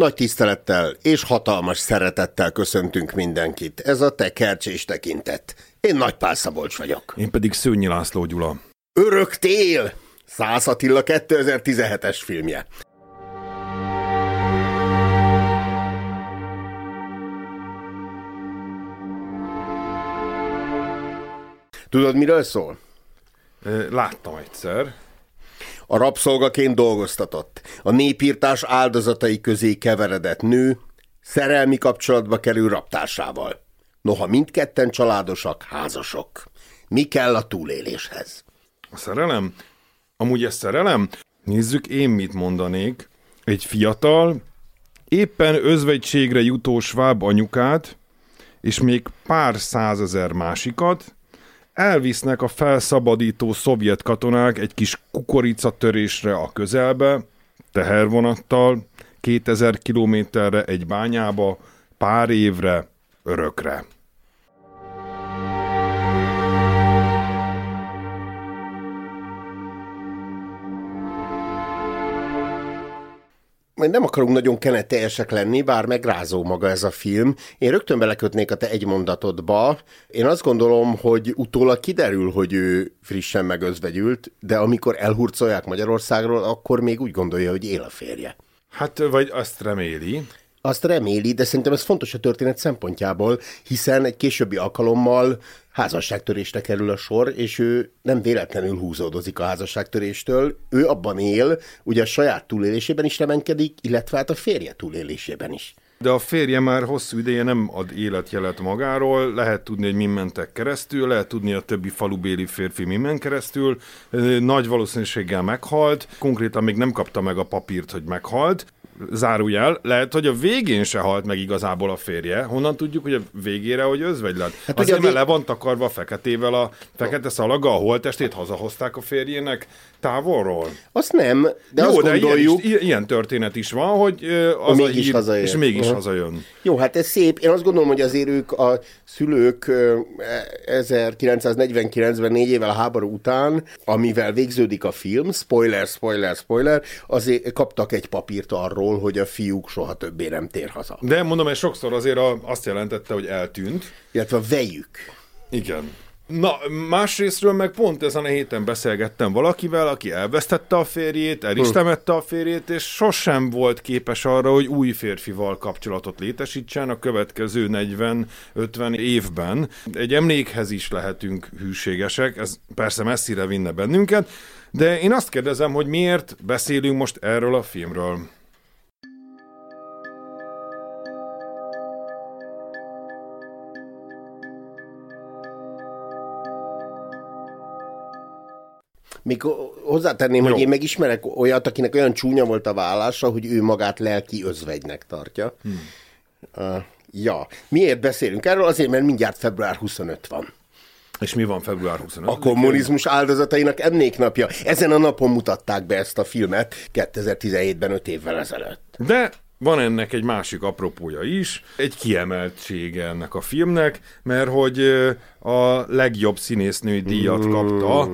Nagy tisztelettel és hatalmas szeretettel köszöntünk mindenkit. Ez a tekercs és tekintet. Én Nagy Pál Szabolcs vagyok. Én pedig Szőnyi László Gyula. Örök tél! Szász Attila 2017-es filmje. Tudod, miről szól? Láttam egyszer. A rabszolgaként dolgoztatott. A népírtás áldozatai közé keveredett nő szerelmi kapcsolatba kerül raptársával. Noha mindketten családosak, házasok. Mi kell a túléléshez? A szerelem? Amúgy ez szerelem? Nézzük, én mit mondanék. Egy fiatal, éppen özvegységre jutó sváb anyukát, és még pár százezer másikat, elvisznek a felszabadító szovjet katonák egy kis kukoricatörésre a közelbe, tehervonattal, 2000 kilométerre egy bányába, pár évre, örökre. Nem akarunk nagyon keneteljesek lenni, bár megrázó maga ez a film. Én rögtön belekötnék a te egy mondatodba. Én azt gondolom, hogy utólag kiderül, hogy ő frissen megözvegyült, de amikor elhurcolják Magyarországról, akkor még úgy gondolja, hogy él a férje. Hát, vagy azt reméli. Azt reméli, de szerintem ez fontos a történet szempontjából, hiszen egy későbbi alkalommal házasságtörésre kerül a sor, és ő nem véletlenül húzódozik a házasságtöréstől. Ő abban él, ugye a saját túlélésében is reménykedik, illetve hát a férje túlélésében is. De a férje már hosszú ideje nem ad életjelet magáról, lehet tudni, hogy mi mentek keresztül, lehet tudni a többi falubéli férfi mi ment keresztül, nagy valószínűséggel meghalt, konkrétan még nem kapta meg a papírt, hogy meghalt, zárójel, lehet, hogy a végén se halt meg igazából a férje. Honnan tudjuk, hogy a végére, hogy özvegy lett? Hát Azért, ugye, le van takarva feketével a fekete szalaga, a holtestét hazahozták a férjének távolról. Azt nem, de Jó, azt de gondoljuk... Ilyen, is, ilyen történet is van, hogy az mégis a hír, hazajön. és mégis uh-huh. hazajön. Jó, hát ez szép. Én azt gondolom, hogy azért ők a szülők 1949-ben, négy évvel a háború után, amivel végződik a film, spoiler, spoiler, spoiler, azért kaptak egy papírt arról, hogy a fiúk soha többé nem tér haza. De mondom, ez sokszor azért azt jelentette, hogy eltűnt. Illetve a vejük. Igen. Na, másrésztről meg pont ezen a héten beszélgettem valakivel, aki elvesztette a férjét, el is hm. temette a férjét, és sosem volt képes arra, hogy új férfival kapcsolatot létesítsen a következő 40-50 évben. Egy emlékhez is lehetünk hűségesek, ez persze messzire vinne bennünket, de én azt kérdezem, hogy miért beszélünk most erről a filmről. Még hozzátenném, Jó. hogy én megismerek olyat, akinek olyan csúnya volt a vállása, hogy ő magát lelki özvegynek tartja. Hmm. Uh, ja. Miért beszélünk erről? Azért, mert mindjárt február 25 van. És mi van február 25 A kommunizmus áldozatainak emléknapja. Ezen a napon mutatták be ezt a filmet 2017-ben, 5 évvel ezelőtt. De van ennek egy másik apropója is, egy kiemeltsége ennek a filmnek, mert hogy a legjobb színésznői díjat kapta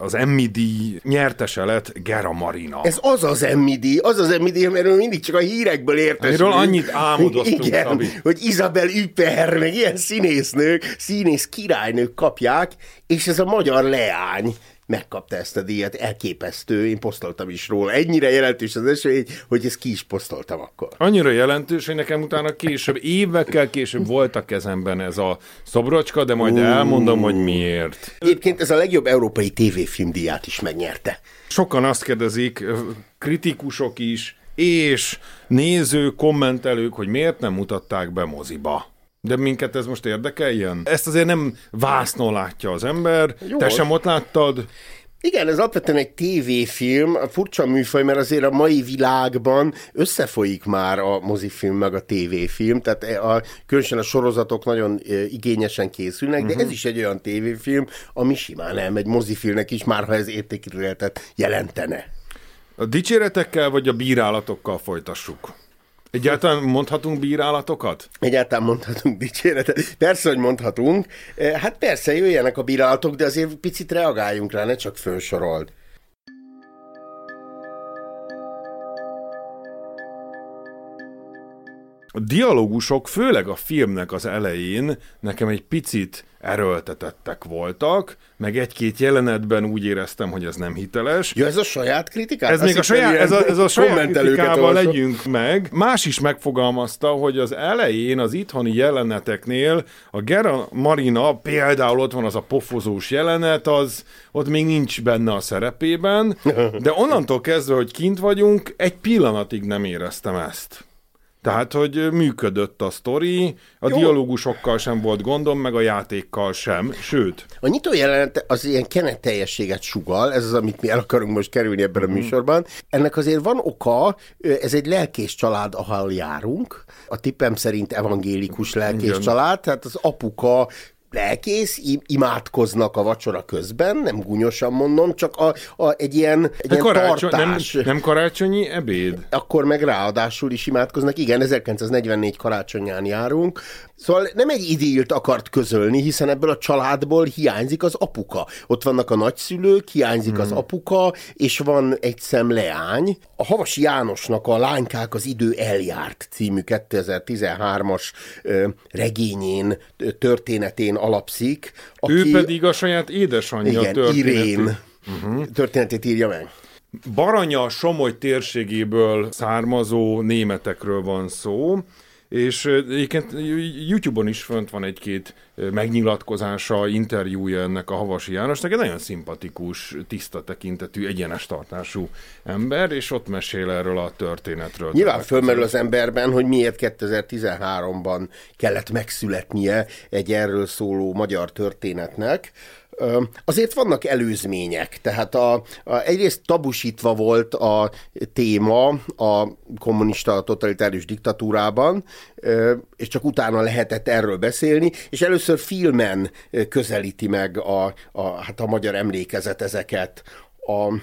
az Emmy díj nyertese lett Gera Marina. Ez az az Emmy díj, az az Emmy díj, amiről mindig csak a hírekből értesülünk. Amiről annyit álmodoztunk, Igen, Szabi. hogy Isabel Üpper, meg ilyen színésznők, színész királynők kapják, és ez a magyar leány megkapta ezt a díjat, elképesztő, én posztoltam is róla. Ennyire jelentős az esély, hogy ezt ki is posztoltam akkor. Annyira jelentős, hogy nekem utána később, évekkel később volt a kezemben ez a szobrocska, de majd elmondom, hogy miért. Egyébként ez a legjobb európai tévéfilmdíját is megnyerte. Sokan azt kérdezik, kritikusok is, és néző, kommentelők, hogy miért nem mutatták be moziba. De minket ez most érdekeljen? Ezt azért nem vásznon látja az ember. Jó. Te sem ott láttad? Igen, ez alapvetően egy tévéfilm, a furcsa műfaj, mert azért a mai világban összefolyik már a mozifilm meg a tévéfilm, tehát a, különösen a sorozatok nagyon igényesen készülnek, de ez is egy olyan tévéfilm, ami simán elmegy mozifilmnek is, már ha ez értékületet jelentene. A dicséretekkel vagy a bírálatokkal folytassuk? Egyáltalán mondhatunk bírálatokat? Egyáltalán mondhatunk dicséretet. Persze, hogy mondhatunk. E, hát persze, jöjjenek a bírálatok, de azért picit reagáljunk rá, ne csak felsorold. A dialógusok, főleg a filmnek az elején nekem egy picit erőltetettek voltak, meg egy-két jelenetben úgy éreztem, hogy ez nem hiteles. Ja, ez a saját kritikát? Ez még a saját, ez a, ez a saját kritikával legyünk meg. Más is megfogalmazta, hogy az elején az itthoni jeleneteknél a Gera Marina, például ott van az a pofozós jelenet, az ott még nincs benne a szerepében, de onnantól kezdve, hogy kint vagyunk, egy pillanatig nem éreztem ezt. Tehát, hogy működött a sztori, a Jó. dialógusokkal sem volt gondom, meg a játékkal sem, sőt. A nyitó jelenet az ilyen kenet sugal, ez az, amit mi el akarunk most kerülni ebben a műsorban. Ennek azért van oka, ez egy lelkés család, ahol járunk. A tippem szerint evangélikus lelkés Igen. család, tehát az apuka lelkész, imádkoznak a vacsora közben, nem gúnyosan mondom, csak a, a, egy ilyen, egy ilyen karácsony, tartás. Nem, nem karácsonyi ebéd? Akkor meg ráadásul is imádkoznak. Igen, 1944 karácsonyán járunk. Szóval nem egy idillt akart közölni, hiszen ebből a családból hiányzik az apuka. Ott vannak a nagyszülők, hiányzik hmm. az apuka, és van egy szem leány. A Havasi Jánosnak a Lánykák az idő eljárt című 2013-as ö, regényén, történetén alapszik. Aki, ő pedig a saját édesanyja igen, történetét. Irén uh-huh. történetét írja meg. Baranya Somogy térségéből származó németekről van szó, és egyébként YouTube-on is fönt van egy-két megnyilatkozása, interjúja ennek a Havasi Jánosnak, egy nagyon szimpatikus, tiszta tekintetű, egyenes tartású ember, és ott mesél erről a történetről. Nyilván fölmerül az emberben, hogy miért 2013-ban kellett megszületnie egy erről szóló magyar történetnek, Azért vannak előzmények, tehát a, a, egyrészt tabusítva volt a téma a kommunista totalitárius diktatúrában, és csak utána lehetett erről beszélni, és először filmen közelíti meg a, a, hát a magyar emlékezet ezeket a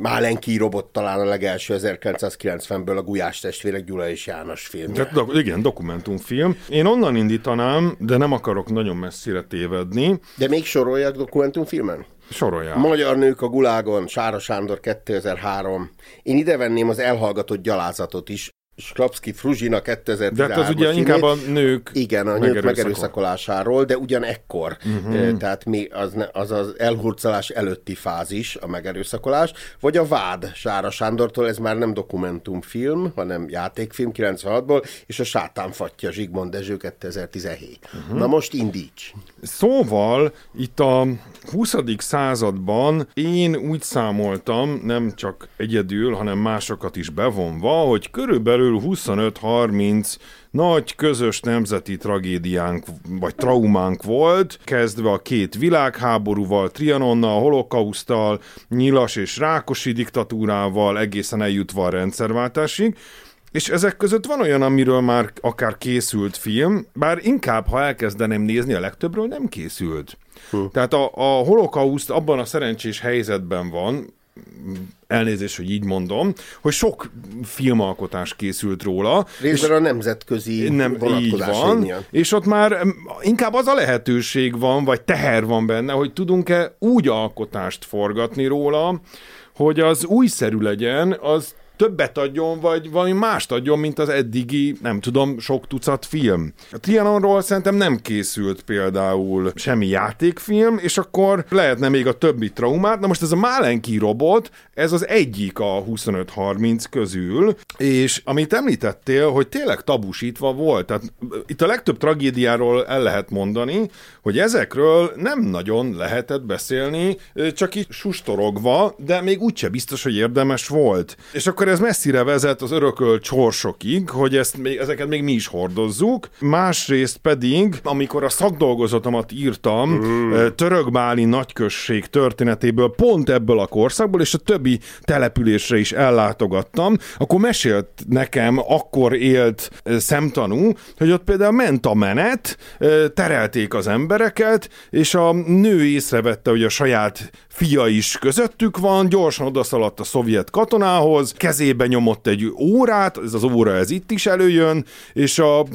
Málenki robot talán a legelső 1990-ből a Gulyás testvérek Gyula és János film. Tehát, do- igen, dokumentumfilm. Én onnan indítanám, de nem akarok nagyon messzire tévedni. De még soroljak dokumentumfilmen? Soroljál. Magyar nők a Gulágon, Sára Sándor 2003. Én ide venném az elhallgatott gyalázatot is, Sklapski Fruzsina 2013 De hát az ugye inkább a nők Igen, a nők megerőszakolásáról, de ugyanekkor. Uh-huh. Tehát mi az, az az elhurcolás előtti fázis, a megerőszakolás, vagy a Vád Sára Sándortól, ez már nem dokumentumfilm, hanem játékfilm 96-ból, és a Sátánfatja Zsigmond Dezső 2017. Uh-huh. Na most indíts! Szóval itt a 20. században én úgy számoltam, nem csak egyedül, hanem másokat is bevonva, hogy körülbelül 25-30 nagy közös nemzeti tragédiánk vagy traumánk volt, kezdve a két világháborúval, Trianonnal, holokausztal, Nyilas és Rákosi diktatúrával, egészen eljutva a rendszerváltásig, és ezek között van olyan, amiről már akár készült film, bár inkább, ha elkezdeném nézni, a legtöbbről nem készült. Hm. Tehát a, a holokauszt abban a szerencsés helyzetben van, elnézést, hogy így mondom, hogy sok filmalkotás készült róla. Részben a nemzetközi nem, így van. És ott már inkább az a lehetőség van, vagy teher van benne, hogy tudunk-e úgy alkotást forgatni róla, hogy az újszerű legyen, az többet adjon, vagy valami mást adjon, mint az eddigi, nem tudom, sok tucat film. A Trianonról szerintem nem készült például semmi játékfilm, és akkor lehetne még a többi traumát. Na most ez a Málenki robot, ez az egyik a 25-30 közül, és amit említettél, hogy tényleg tabusítva volt. Tehát itt a legtöbb tragédiáról el lehet mondani, hogy ezekről nem nagyon lehetett beszélni, csak így sustorogva, de még úgyse biztos, hogy érdemes volt. És akkor akkor ez messzire vezet az örökölt sorsokig, hogy ezt még, ezeket még mi is hordozzuk. Másrészt pedig, amikor a szakdolgozatomat írtam mm. Törökbáli nagyközség történetéből, pont ebből a korszakból, és a többi településre is ellátogattam, akkor mesélt nekem, akkor élt szemtanú, hogy ott például ment a menet, terelték az embereket, és a nő észrevette, hogy a saját fia is közöttük van, gyorsan odaszaladt a szovjet katonához, kezébe nyomott egy órát, ez az óra ez itt is előjön, és a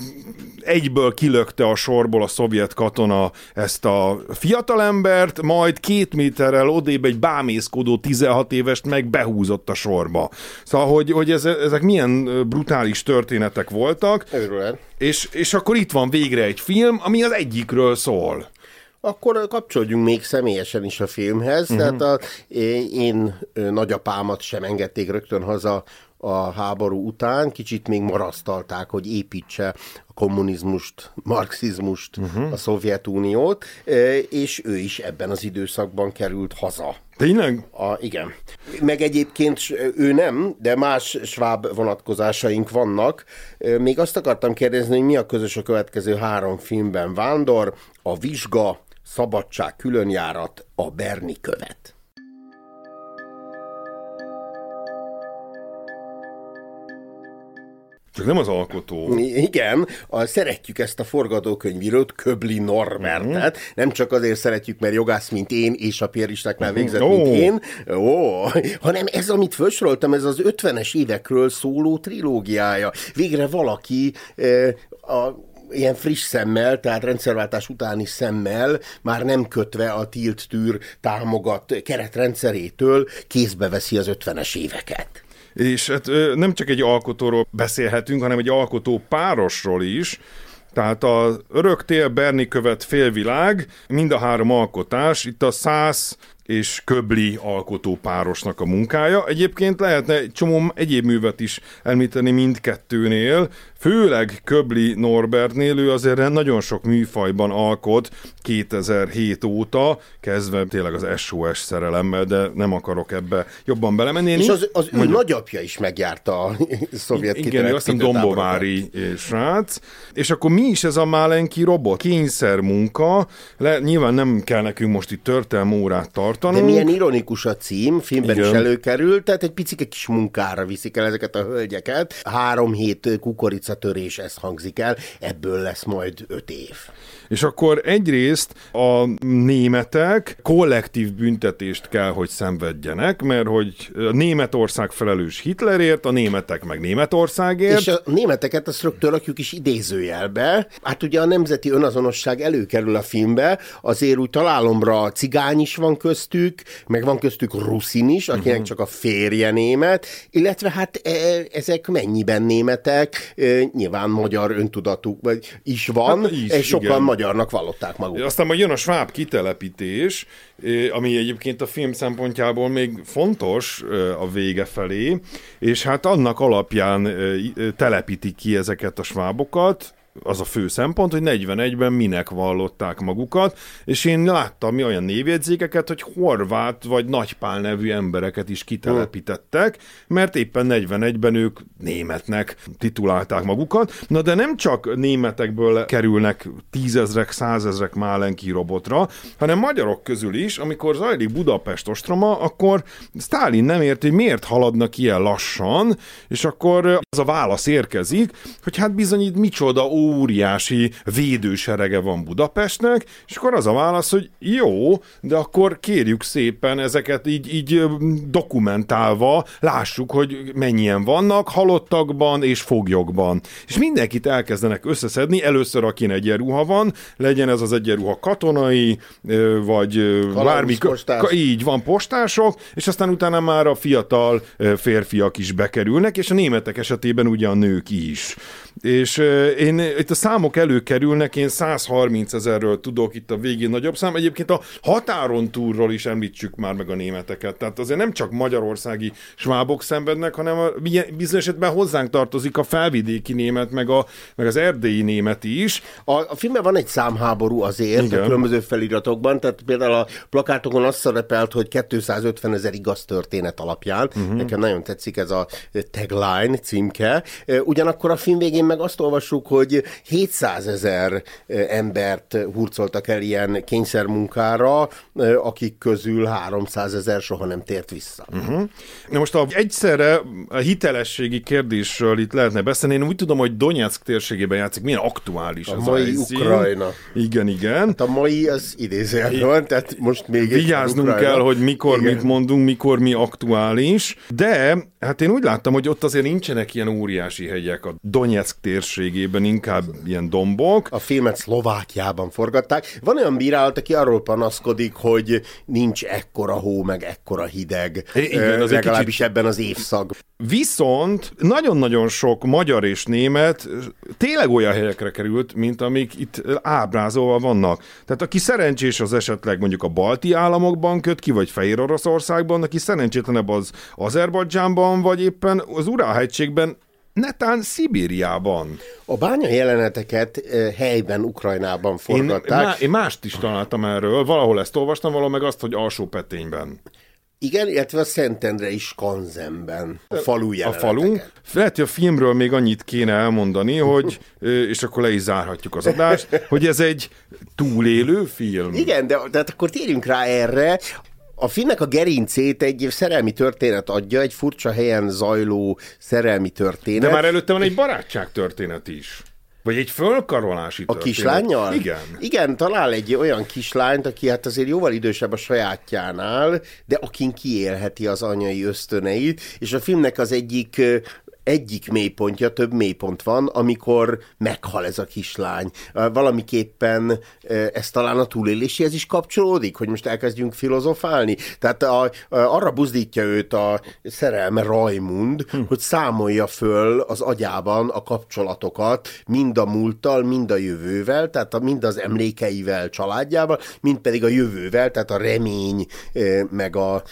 egyből kilökte a sorból a szovjet katona ezt a fiatalembert, majd két méterrel odébb egy bámészkodó 16 évest meg behúzott a sorba. Szóval, hogy, hogy ez, ezek milyen brutális történetek voltak. Örülhet. És, és akkor itt van végre egy film, ami az egyikről szól. Akkor kapcsolódjunk még személyesen is a filmhez. Uh-huh. Tehát a, én nagyapámat sem engedték rögtön haza a háború után, kicsit még marasztalták, hogy építse a kommunizmust, marxizmust, uh-huh. a Szovjetuniót, és ő is ebben az időszakban került haza. Tényleg? A, igen. Meg egyébként ő nem, de más sváb vonatkozásaink vannak. Még azt akartam kérdezni, hogy mi a közös a következő három filmben. Vándor, a Vizsga, Szabadság különjárat, a Berni követ. Csak nem az alkotó. Igen, a, szeretjük ezt a forgatókönyvírót, Köbli Norbertet. Mm. Nem csak azért szeretjük, mert jogász, mint én, és a piaristáknál mhm. végzett, oh. mint én, Ó, hanem ez, amit felsoroltam, ez az 50-es évekről szóló trilógiája. Végre valaki eh, a ilyen friss szemmel, tehát rendszerváltás utáni szemmel, már nem kötve a tilt tűr támogat keretrendszerétől, kézbe veszi az 50-es éveket. És hát nem csak egy alkotóról beszélhetünk, hanem egy alkotó párosról is, tehát a Öröktél, Berni követ félvilág, mind a három alkotás, itt a száz és Köbli alkotó párosnak a munkája. Egyébként lehetne egy csomó egyéb művet is említeni mindkettőnél, főleg Köbli Norbertnél ő azért nagyon sok műfajban alkot 2007 óta, kezdve tényleg az SOS szerelemmel, de nem akarok ebbe jobban belemenni. És az, az ő nagyapja is megjárta a szovjet Igen, azt hiszem Dombovári srác. És akkor mi is ez a Málenki robot? Kényszer munka, Le, nyilván nem kell nekünk most itt történelmi órát tartanunk. De milyen ironikus a cím, filmben Igen. is előkerül, tehát egy picike kis munkára viszik el ezeket a hölgyeket. Három hét kukorica visszatörés, ez hangzik el, ebből lesz majd öt év. És akkor egyrészt a németek kollektív büntetést kell, hogy szenvedjenek, mert hogy Németország felelős Hitlerért, a németek meg Németországért. És a németeket azt rögtön rakjuk is idézőjelbe. Hát ugye a nemzeti önazonosság előkerül a filmbe, azért úgy találomra cigány is van köztük, meg van köztük ruszin is, akinek uh-huh. csak a férje német, illetve hát e, ezek mennyiben németek, e, nyilván magyar öntudatuk vagy is van, hát is, sokan igen. Magyarnak vallották magukat. Aztán majd jön a sváb kitelepítés, ami egyébként a film szempontjából még fontos a vége felé, és hát annak alapján telepítik ki ezeket a svábokat, az a fő szempont, hogy 41-ben minek vallották magukat, és én láttam olyan névjegyzékeket, hogy horvát vagy nagypál nevű embereket is kitelepítettek, mert éppen 41-ben ők németnek titulálták magukat. Na de nem csak németekből kerülnek tízezrek, százezrek málenki robotra, hanem magyarok közül is, amikor zajlik Budapest ostroma, akkor Stálin nem érti, hogy miért haladnak ilyen lassan, és akkor az a válasz érkezik, hogy hát bizony itt micsoda óriási védőserege van Budapestnek, és akkor az a válasz, hogy jó, de akkor kérjük szépen ezeket így, így dokumentálva, lássuk, hogy mennyien vannak halottakban és foglyokban. És mindenkit elkezdenek összeszedni, először akin egyenruha van, legyen ez az egyenruha katonai, vagy bármi, postás. így van postások, és aztán utána már a fiatal férfiak is bekerülnek, és a németek esetében ugye a nők is. És én itt a számok előkerülnek, én 130 ezerről tudok itt a végén nagyobb szám. Egyébként a határon túlról is említsük már meg a németeket. Tehát azért nem csak magyarországi svábok szenvednek, hanem a, bizonyos esetben hozzánk tartozik a felvidéki német, meg, a, meg az erdélyi német is. A, a filmben van egy számháború azért Igen. a különböző feliratokban, tehát például a plakátokon az szerepelt, hogy 250 ezer igaz történet alapján. Uh-huh. Nekem nagyon tetszik ez a tagline címke. Ugyanakkor a film végén meg azt olvassuk, hogy 700 ezer embert hurcoltak el ilyen kényszermunkára, akik közül 300 ezer soha nem tért vissza. Uh-huh. Na most a, egyszerre a hitelességi kérdésről itt lehetne beszélni. Én úgy tudom, hogy Donetsk térségében játszik. Milyen aktuális a az mai Ukrajna. Igen, igen. Hát a mai az idézőjelben, tehát most még Vigyáznunk kell, hogy mikor igen. mit mondunk, mikor mi aktuális, de hát én úgy láttam, hogy ott azért nincsenek ilyen óriási hegyek a Donetsk térségében, inkább ilyen dombok. A filmet Szlovákiában forgatták. Van olyan bírálat, aki arról panaszkodik, hogy nincs ekkora hó, meg ekkora hideg. Igen, az legalábbis kicsit... ebben az évszak. Viszont nagyon-nagyon sok magyar és német tényleg olyan helyekre került, mint amik itt ábrázolva vannak. Tehát aki szerencsés az esetleg mondjuk a balti államokban köt ki, vagy Fehér Oroszországban, aki szerencsétlenebb az Azerbajdzsánban, vagy éppen az Urálhegységben, netán Szibériában. A bánya jeleneteket helyben, Ukrajnában forgatták. Én, én mást is találtam erről, valahol ezt olvastam, valahol meg azt, hogy alsó petényben. Igen, illetve a Szentendre is Kanzemben, a falu A falu. Lehet, hogy a filmről még annyit kéne elmondani, hogy, és akkor le is zárhatjuk az adást, hogy ez egy túlélő film. Igen, de, de akkor térjünk rá erre. A filmnek a gerincét egy szerelmi történet adja, egy furcsa helyen zajló szerelmi történet. De már előtte van egy barátság történet is. Vagy egy fölkarolási A kislányjal? Igen. Igen, talál egy olyan kislányt, aki hát azért jóval idősebb a sajátjánál, de akin kiélheti az anyai ösztöneit, és a filmnek az egyik egyik mélypontja, több mélypont van, amikor meghal ez a kislány. Valamiképpen ez talán a túléléséhez is kapcsolódik, hogy most elkezdjünk filozofálni. Tehát a, a, arra buzdítja őt a szerelme Rajmund, hm. hogy számolja föl az agyában a kapcsolatokat, mind a múlttal, mind a jövővel, tehát a, mind az emlékeivel, családjával, mind pedig a jövővel, tehát a remény, meg a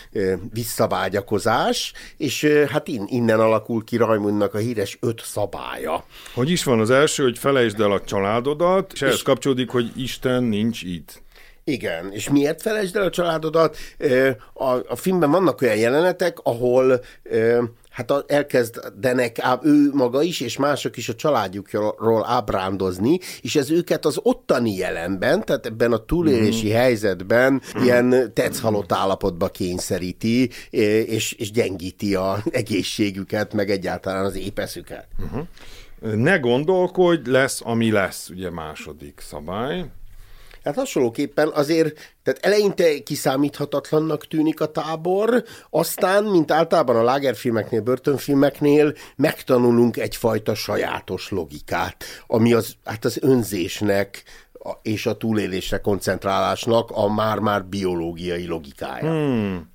visszavágyakozás, és hát innen alakul ki Rajmund Raimundnak a híres öt szabálya. Hogy is van az első, hogy felejtsd el a családodat, és ehhez kapcsolódik, hogy Isten nincs itt. Igen, és miért felejtsd el a családodat? A, a filmben vannak olyan jelenetek, ahol hát elkezdenek ő maga is, és mások is a családjukról ábrándozni, és ez őket az ottani jelenben, tehát ebben a túlélési mm. helyzetben ilyen tetszhalott állapotba kényszeríti, és, és gyengíti a egészségüket, meg egyáltalán az épeszüket. Uh-huh. Ne gondolkodj, lesz, ami lesz, ugye második szabály. Hát hasonlóképpen azért, tehát eleinte kiszámíthatatlannak tűnik a tábor, aztán, mint általában a lágerfilmeknél, börtönfilmeknél, megtanulunk egyfajta sajátos logikát, ami az, hát az önzésnek, és a túlélésre koncentrálásnak a már-már biológiai logikája. Hmm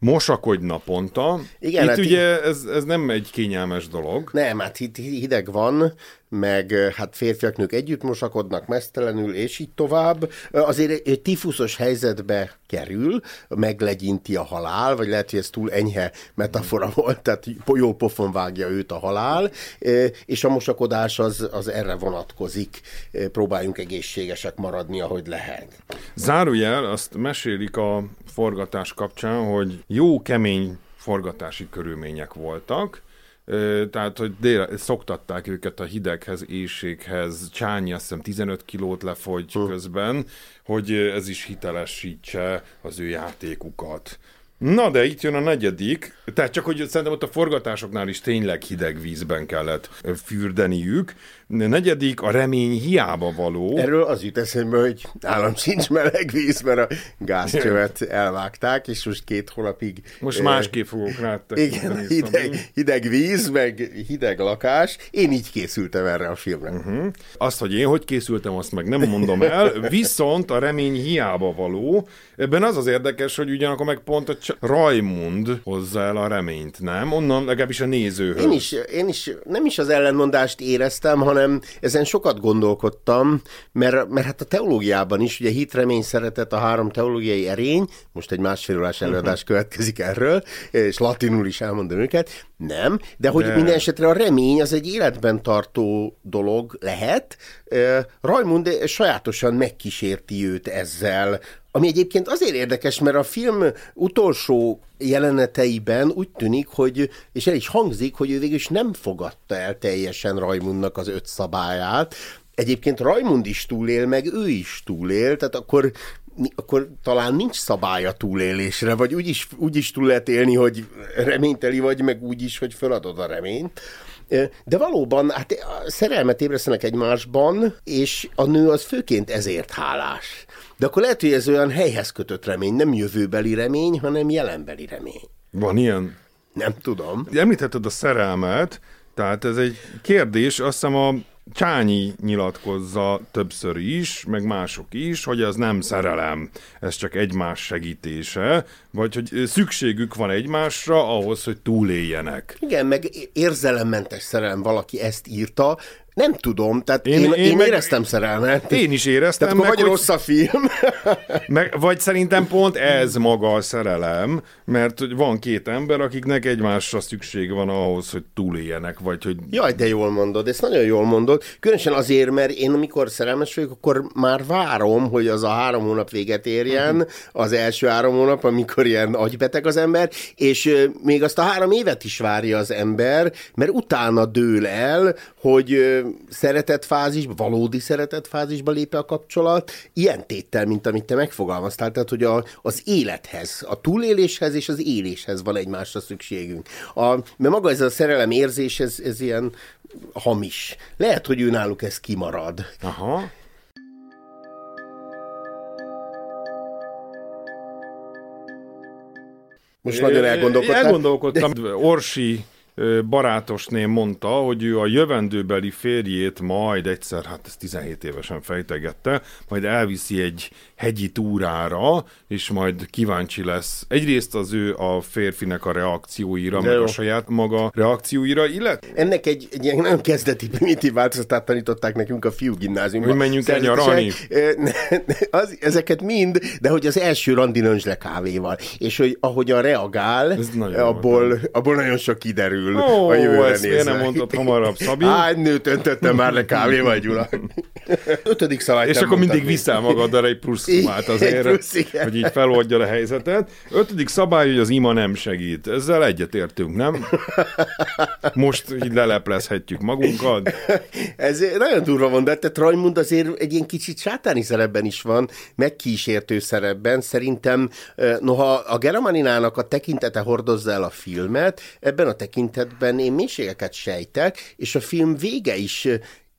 mosakodj naponta. Igen, Itt hát ugye ez, ez nem egy kényelmes dolog. Nem, hát hideg van, meg hát férfiak, nők együtt mosakodnak mesztelenül, és így tovább. Azért egy tifuszos helyzetbe kerül, meglegyinti a halál, vagy lehet, hogy ez túl enyhe metafora volt, tehát jó pofon vágja őt a halál, és a mosakodás az, az erre vonatkozik. Próbáljunk egészségesek maradni, ahogy lehet. Zárójel, azt mesélik a forgatás kapcsán, hogy jó kemény forgatási körülmények voltak, tehát, hogy dél, szoktatták őket a hideghez, éjséghez, Csányi azt hiszem 15 kilót lefogy hm. közben, hogy ez is hitelesítse az ő játékukat. Na, de itt jön a negyedik, tehát csak, hogy szerintem ott a forgatásoknál is tényleg hideg vízben kellett fürdeniük. A negyedik, a remény hiába való. Erről az jut eszembe, hogy állam sincs meleg víz, mert a gázcsövet elvágták, és most két hónapig... Most másképp fogok rá Igen, hideg, hideg víz, meg hideg lakás. Én így készültem erre a filmre. Uh-huh. Azt, hogy én hogy készültem, azt meg nem mondom el, viszont a remény hiába való. Ebben az az érdekes, hogy ugyanakkor meg pont a csak Rajmund hozza el a reményt, nem? Onnan legalábbis a nézőhöz. Én is, én is nem is az ellenmondást éreztem, hanem ezen sokat gondolkodtam, mert, mert hát a teológiában is, ugye hit, remény, szeretet a három teológiai erény, most egy másfél órás előadás következik erről, és latinul is elmondom őket, nem, de hogy de... minden esetre a remény az egy életben tartó dolog lehet. Rajmund sajátosan megkísérti őt ezzel, ami egyébként azért érdekes, mert a film utolsó jeleneteiben úgy tűnik, hogy, és el is hangzik, hogy ő végül is nem fogadta el teljesen Rajmundnak az öt szabályát. Egyébként Rajmund is túlél, meg ő is túlél, tehát akkor akkor talán nincs szabály a túlélésre, vagy úgy is, úgy is túl lehet élni, hogy reményteli vagy, meg úgy is, hogy feladod a reményt. De valóban, hát szerelmet ébresztenek egymásban, és a nő az főként ezért hálás. De akkor lehet, hogy ez olyan helyhez kötött remény, nem jövőbeli remény, hanem jelenbeli remény. Van ilyen? Nem tudom. Említetted a szerelmet, tehát ez egy kérdés, azt hiszem a Csányi nyilatkozza többször is, meg mások is, hogy ez nem szerelem, ez csak egymás segítése, vagy hogy szükségük van egymásra ahhoz, hogy túléljenek. Igen, meg érzelemmentes szerelem, valaki ezt írta, nem tudom, tehát én, én, én, én meg, éreztem szerelmet. Én is éreztem. Tehát akkor meg, vagy rossz a film. meg, vagy szerintem pont ez maga a szerelem, mert van két ember, akiknek egymásra szükség van ahhoz, hogy túléljenek, vagy hogy... Jaj, de jól mondod, ezt nagyon jól mondod. Különösen azért, mert én amikor szerelmes vagyok, akkor már várom, hogy az a három hónap véget érjen, az első három hónap, amikor ilyen agybeteg az ember, és még azt a három évet is várja az ember, mert utána dől el, hogy szeretett fázisba, valódi szeretett fázisba lép a kapcsolat, ilyen téttel, mint amit te megfogalmaztál, tehát hogy a, az élethez, a túléléshez és az éléshez van egymásra szükségünk. A, mert maga ez a szerelem érzés, ez, ez ilyen hamis. Lehet, hogy ő náluk ez kimarad. Aha. Most nagyon elgondolkodtam. Elgondolkodtam. Orsi barátosné mondta, hogy ő a jövendőbeli férjét majd egyszer, hát ezt 17 évesen fejtegette, majd elviszi egy hegyi túrára, és majd kíváncsi lesz egyrészt az ő a férfinek a reakcióira, De meg jó. a saját maga reakcióira, illetve... Ennek egy, egy ilyen nagyon kezdeti primitív változatát tanították nekünk a fiú gimnáziumban. Hogy menjünk el nyaralni? Az, ezeket mind, de hogy az első randi le kávéval, és hogy ahogyan reagál, abból, abból nagyon sok kiderül Ó, a jövőre ezt nézve. nem mondtad hamarabb, Szabi? Hány nőt öntöttem már le kávéval, Gyula? Ötödik szabály. És akkor mindig viszel magaddal egy plusz szumát azért, plusz, hogy így feloldja a helyzetet. Ötödik szabály, hogy az ima nem segít. Ezzel egyetértünk, nem? Most így leleplezhetjük magunkat. Ez nagyon durva van, de tehát Rajmund azért egy ilyen kicsit sátáni szerepben is van, megkísértő szerepben. Szerintem, noha a Geramaninának a tekintete hordozza el a filmet, ebben a tekintetben én mélységeket sejtek, és a film vége is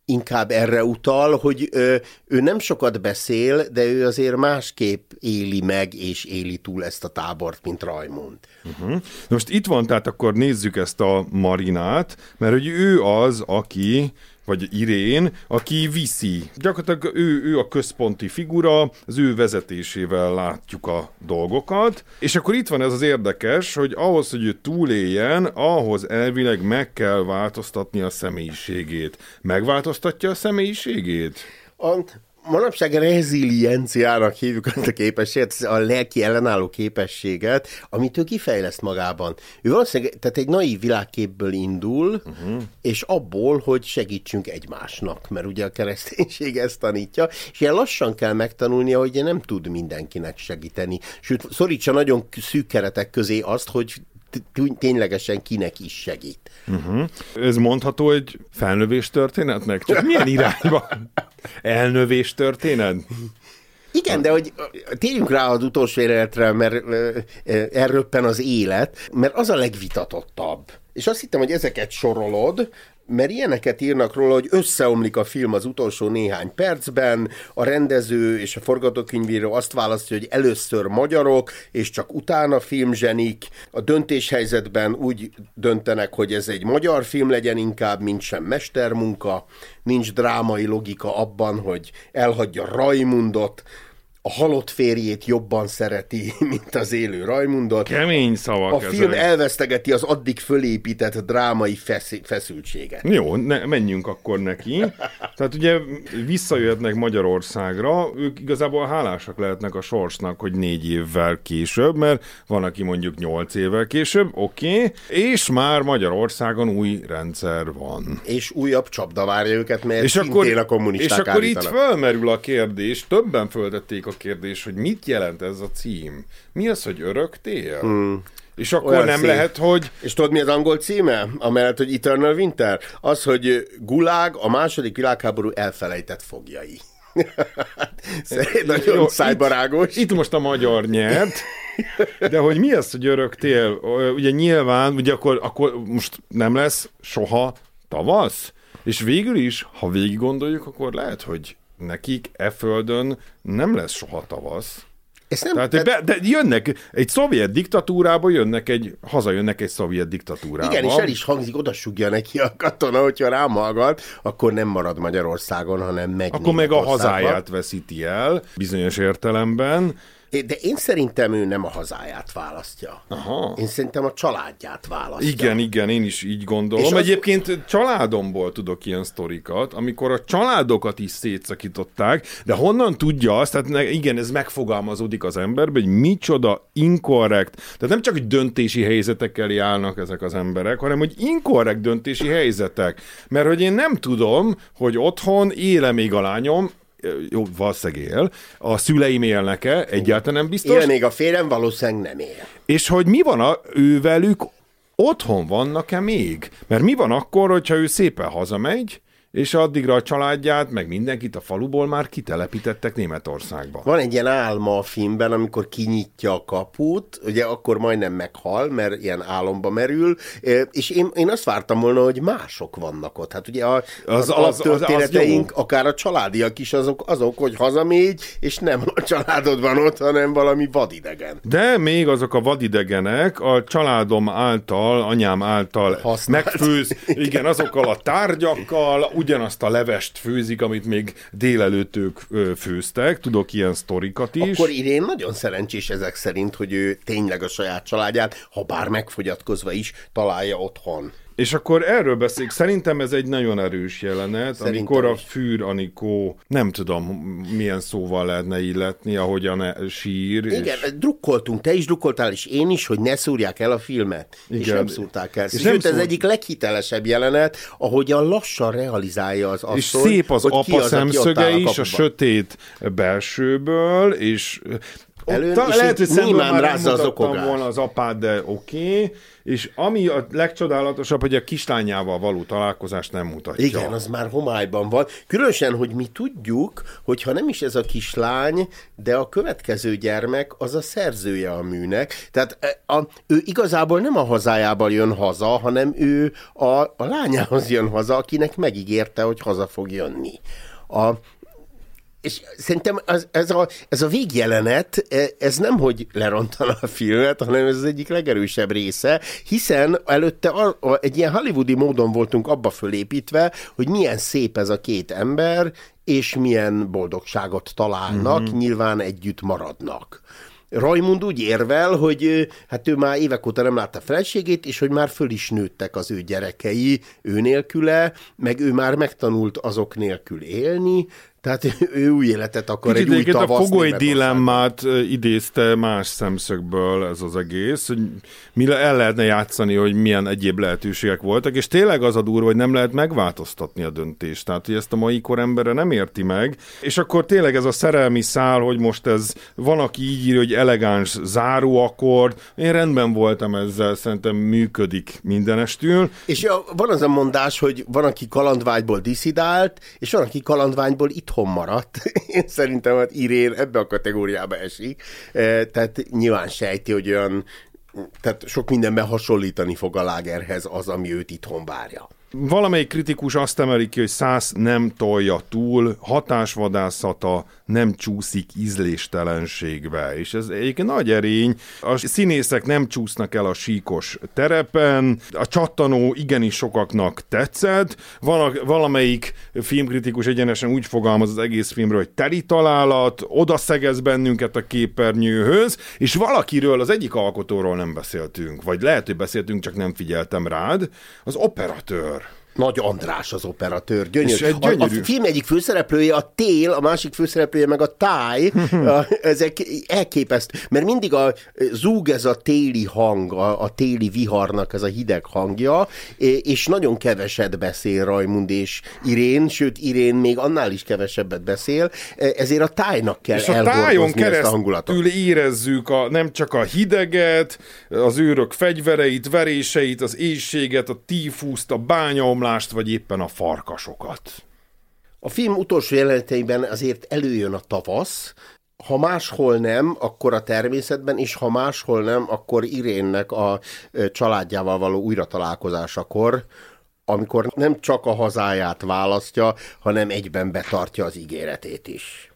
inkább erre utal, hogy ö, ő nem sokat beszél, de ő azért másképp éli meg és éli túl ezt a tábort, mint Rajmond. Uh-huh. Most itt van, tehát akkor nézzük ezt a Marinát, mert hogy ő az, aki vagy Irén, aki viszi. Gyakorlatilag ő, ő a központi figura, az ő vezetésével látjuk a dolgokat. És akkor itt van ez az érdekes, hogy ahhoz, hogy ő túléljen, ahhoz elvileg meg kell változtatni a személyiségét. Megváltoztatja a személyiségét? Manapság rezilienciának hívjuk azt a képességet, a lelki ellenálló képességet, amit ő kifejleszt magában. Ő valószínűleg, tehát egy naív világképből indul, uh-huh. és abból, hogy segítsünk egymásnak, mert ugye a kereszténység ezt tanítja, és ilyen lassan kell megtanulnia, hogy nem tud mindenkinek segíteni. Sőt, szorítsa nagyon szűk keretek közé azt, hogy ténylegesen kinek is segít. Uh-huh. Ez mondható egy felnövés történetnek? Csak milyen irányba? Elnövés történet? Igen, de hogy térjünk rá az utolsó életre, mert elröppen az élet, mert az a legvitatottabb. És azt hittem, hogy ezeket sorolod, mert ilyeneket írnak róla, hogy összeomlik a film az utolsó néhány percben, a rendező és a forgatókönyvíró azt választja, hogy először magyarok, és csak utána filmzsenik. A döntéshelyzetben úgy döntenek, hogy ez egy magyar film legyen inkább, mint sem mestermunka, nincs drámai logika abban, hogy elhagyja Rajmundot, a halott férjét jobban szereti, mint az élő Rajmundot. Kemény szavak A ezek. film elvesztegeti az addig fölépített drámai fesz- feszültséget. Jó, ne, menjünk akkor neki. Tehát ugye visszajöhetnek Magyarországra, ők igazából hálásak lehetnek a sorsnak, hogy négy évvel később, mert van, aki mondjuk nyolc évvel később, oké, okay, és már Magyarországon új rendszer van. És újabb csapda várja őket, mert És szintén akkor, a kommunisták és akkor itt állítanak. fölmerül a kérdés, többen föltették a kérdést, hogy mit jelent ez a cím? Mi az, hogy örök tél? Hmm. És akkor Olyan nem szép. lehet, hogy És tudod, mi az angol címe? Amellett, hogy Eternal Winter? Az, hogy Gulág a második világháború elfelejtett fogjai. Szerint Nagyon Jó, szájbarágos. Itt, itt most a magyar nyert, de hogy mi az, hogy örök tél? Ugye nyilván, ugye akkor, akkor most nem lesz soha tavasz? És végül is, ha végig gondoljuk, akkor lehet, hogy nekik e földön nem lesz soha tavasz. Ezt nem, Tehát, tehát, be, de jönnek, egy szovjet diktatúrába jönnek egy, hazajönnek egy szovjet diktatúrába. igen, és el is hangzik, oda sugja neki a katona, hogyha rám hallgat, akkor nem marad Magyarországon, hanem megy Akkor meg a hazáját veszíti el, bizonyos értelemben. De én szerintem ő nem a hazáját választja. Aha. Én szerintem a családját választja. Igen, igen, én is így gondolom. És az- Egyébként családomból tudok ilyen sztorikat, amikor a családokat is szétszakították, de honnan tudja azt, tehát igen, ez megfogalmazódik az emberbe, hogy micsoda inkorrekt, tehát nem csak hogy döntési helyzetekkel járnak ezek az emberek, hanem hogy inkorrekt döntési helyzetek. Mert hogy én nem tudom, hogy otthon éle még a lányom, jó, valószínűleg él, a szüleim élnek-e, egyáltalán nem biztos. Él még a férjem, valószínűleg nem él. És hogy mi van a, ővelük, otthon vannak-e még? Mert mi van akkor, hogyha ő szépen hazamegy, és addigra a családját, meg mindenkit a faluból már kitelepítettek Németországba. Van egy ilyen álma a filmben, amikor kinyitja a kaput, ugye akkor majdnem meghal, mert ilyen álomba merül, és én, én azt vártam volna, hogy mások vannak ott. Hát ugye a, az, Az- az, az- az jó. akár a családiak is azok, azok, hogy hazamégy, és nem a családod van ott, hanem valami vadidegen. De még azok a vadidegenek a családom által, anyám által Használt. megfőz, igen, azokkal a tárgyakkal, ugyanazt a levest főzik, amit még délelőtt ők főztek, tudok ilyen sztorikat is. Akkor Irén nagyon szerencsés ezek szerint, hogy ő tényleg a saját családját, ha bár megfogyatkozva is, találja otthon. És akkor erről beszéljük. Szerintem ez egy nagyon erős jelenet, Szerintem amikor a. Fűr Anikó, nem tudom milyen szóval lehetne illetni, ahogyan e- sír. Igen, És... drukkoltunk, te is drukkoltál, és én is, hogy ne szúrják el a filmet. Igen. És nem szúrták el. És És nem Sőt, ez szúr- egyik leghitelesebb jelenet, ahogyan lassan realizálja az asszony, És szép az apa az, szemszöge is, a sötét belsőből, és Előn, ott, és lehet, hogy már rázza az okogást. volna az apád, de oké. Okay. És ami a legcsodálatosabb, hogy a kislányával való találkozást nem mutatja. Igen, az már homályban van. Különösen, hogy mi tudjuk, hogy ha nem is ez a kislány, de a következő gyermek az a szerzője a műnek. Tehát e, a, ő igazából nem a hazájából jön haza, hanem ő a, a lányához jön haza, akinek megígérte, hogy haza fog jönni. A, és szerintem az, ez, a, ez a végjelenet, e, ez nem hogy lerontana a filmet, hanem ez az egyik legerősebb része, hiszen előtte a, a, egy ilyen hollywoodi módon voltunk abba fölépítve, hogy milyen szép ez a két ember, és milyen boldogságot találnak, mm-hmm. nyilván együtt maradnak. Rajmund úgy érvel, hogy hát ő már évek óta nem látta feleségét, és hogy már föl is nőttek az ő gyerekei ő nélküle, meg ő már megtanult azok nélkül élni, tehát ő, új életet akar, Kicsit egy új egyébként a tavasz fogoly dilemmát idézte más szemszögből ez az egész, hogy mi le- el lehetne játszani, hogy milyen egyéb lehetőségek voltak, és tényleg az a durva, hogy nem lehet megváltoztatni a döntést. Tehát, hogy ezt a mai kor embere nem érti meg. És akkor tényleg ez a szerelmi szál, hogy most ez van, aki így írja, hogy elegáns záróakkord. Én rendben voltam ezzel, szerintem működik mindenestül. És van az a mondás, hogy van, aki kalandvágyból diszidált, és van, aki kalandvágyból itthon maradt. Én szerintem hát Irén ebbe a kategóriába esik. Eh, Tehát nyilván sejti, hogy olyan, tehát sok mindenben hasonlítani fog a lágerhez az, ami őt itthon várja. Valamelyik kritikus azt emeli ki, hogy száz nem tolja túl, hatásvadászata nem csúszik ízléstelenségbe, és ez egyébként nagy erény. A színészek nem csúsznak el a síkos terepen, a csattanó igenis sokaknak tetszett, Van, valamelyik filmkritikus egyenesen úgy fogalmaz az egész filmről, hogy teli találat, oda szegez bennünket a képernyőhöz, és valakiről, az egyik alkotóról nem beszéltünk, vagy lehet, hogy beszéltünk, csak nem figyeltem rád, az operatőr. Nagy András az operatőr, gyönyörű. Egy gyönyörű. A, a film egyik főszereplője a tél, a másik főszereplője meg a táj. Ezek elképesztő, mert mindig a zúg ez a téli hang, a, a téli viharnak ez a hideg hangja, és nagyon keveset beszél Rajmund és Irén, sőt Irén még annál is kevesebbet beszél, ezért a tájnak kell és a tájon keresztül érezzük a, nem csak a hideget, az őrök fegyvereit, veréseit, az éjséget, a tífuszt, a bányom, bomlást, vagy éppen a farkasokat. A film utolsó jeleneteiben azért előjön a tavasz, ha máshol nem, akkor a természetben, és ha máshol nem, akkor Irénnek a családjával való újratalálkozásakor, amikor nem csak a hazáját választja, hanem egyben betartja az ígéretét is.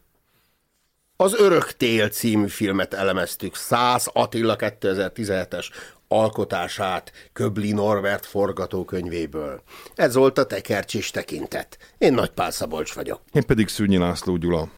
Az Örök Tél című filmet elemeztük, 100 Attila 2017-es alkotását Köbli Norbert forgatókönyvéből. Ez volt a tekercsis tekintet. Én Nagy Pál Szabolcs vagyok. Én pedig Szűnyi László Gyula.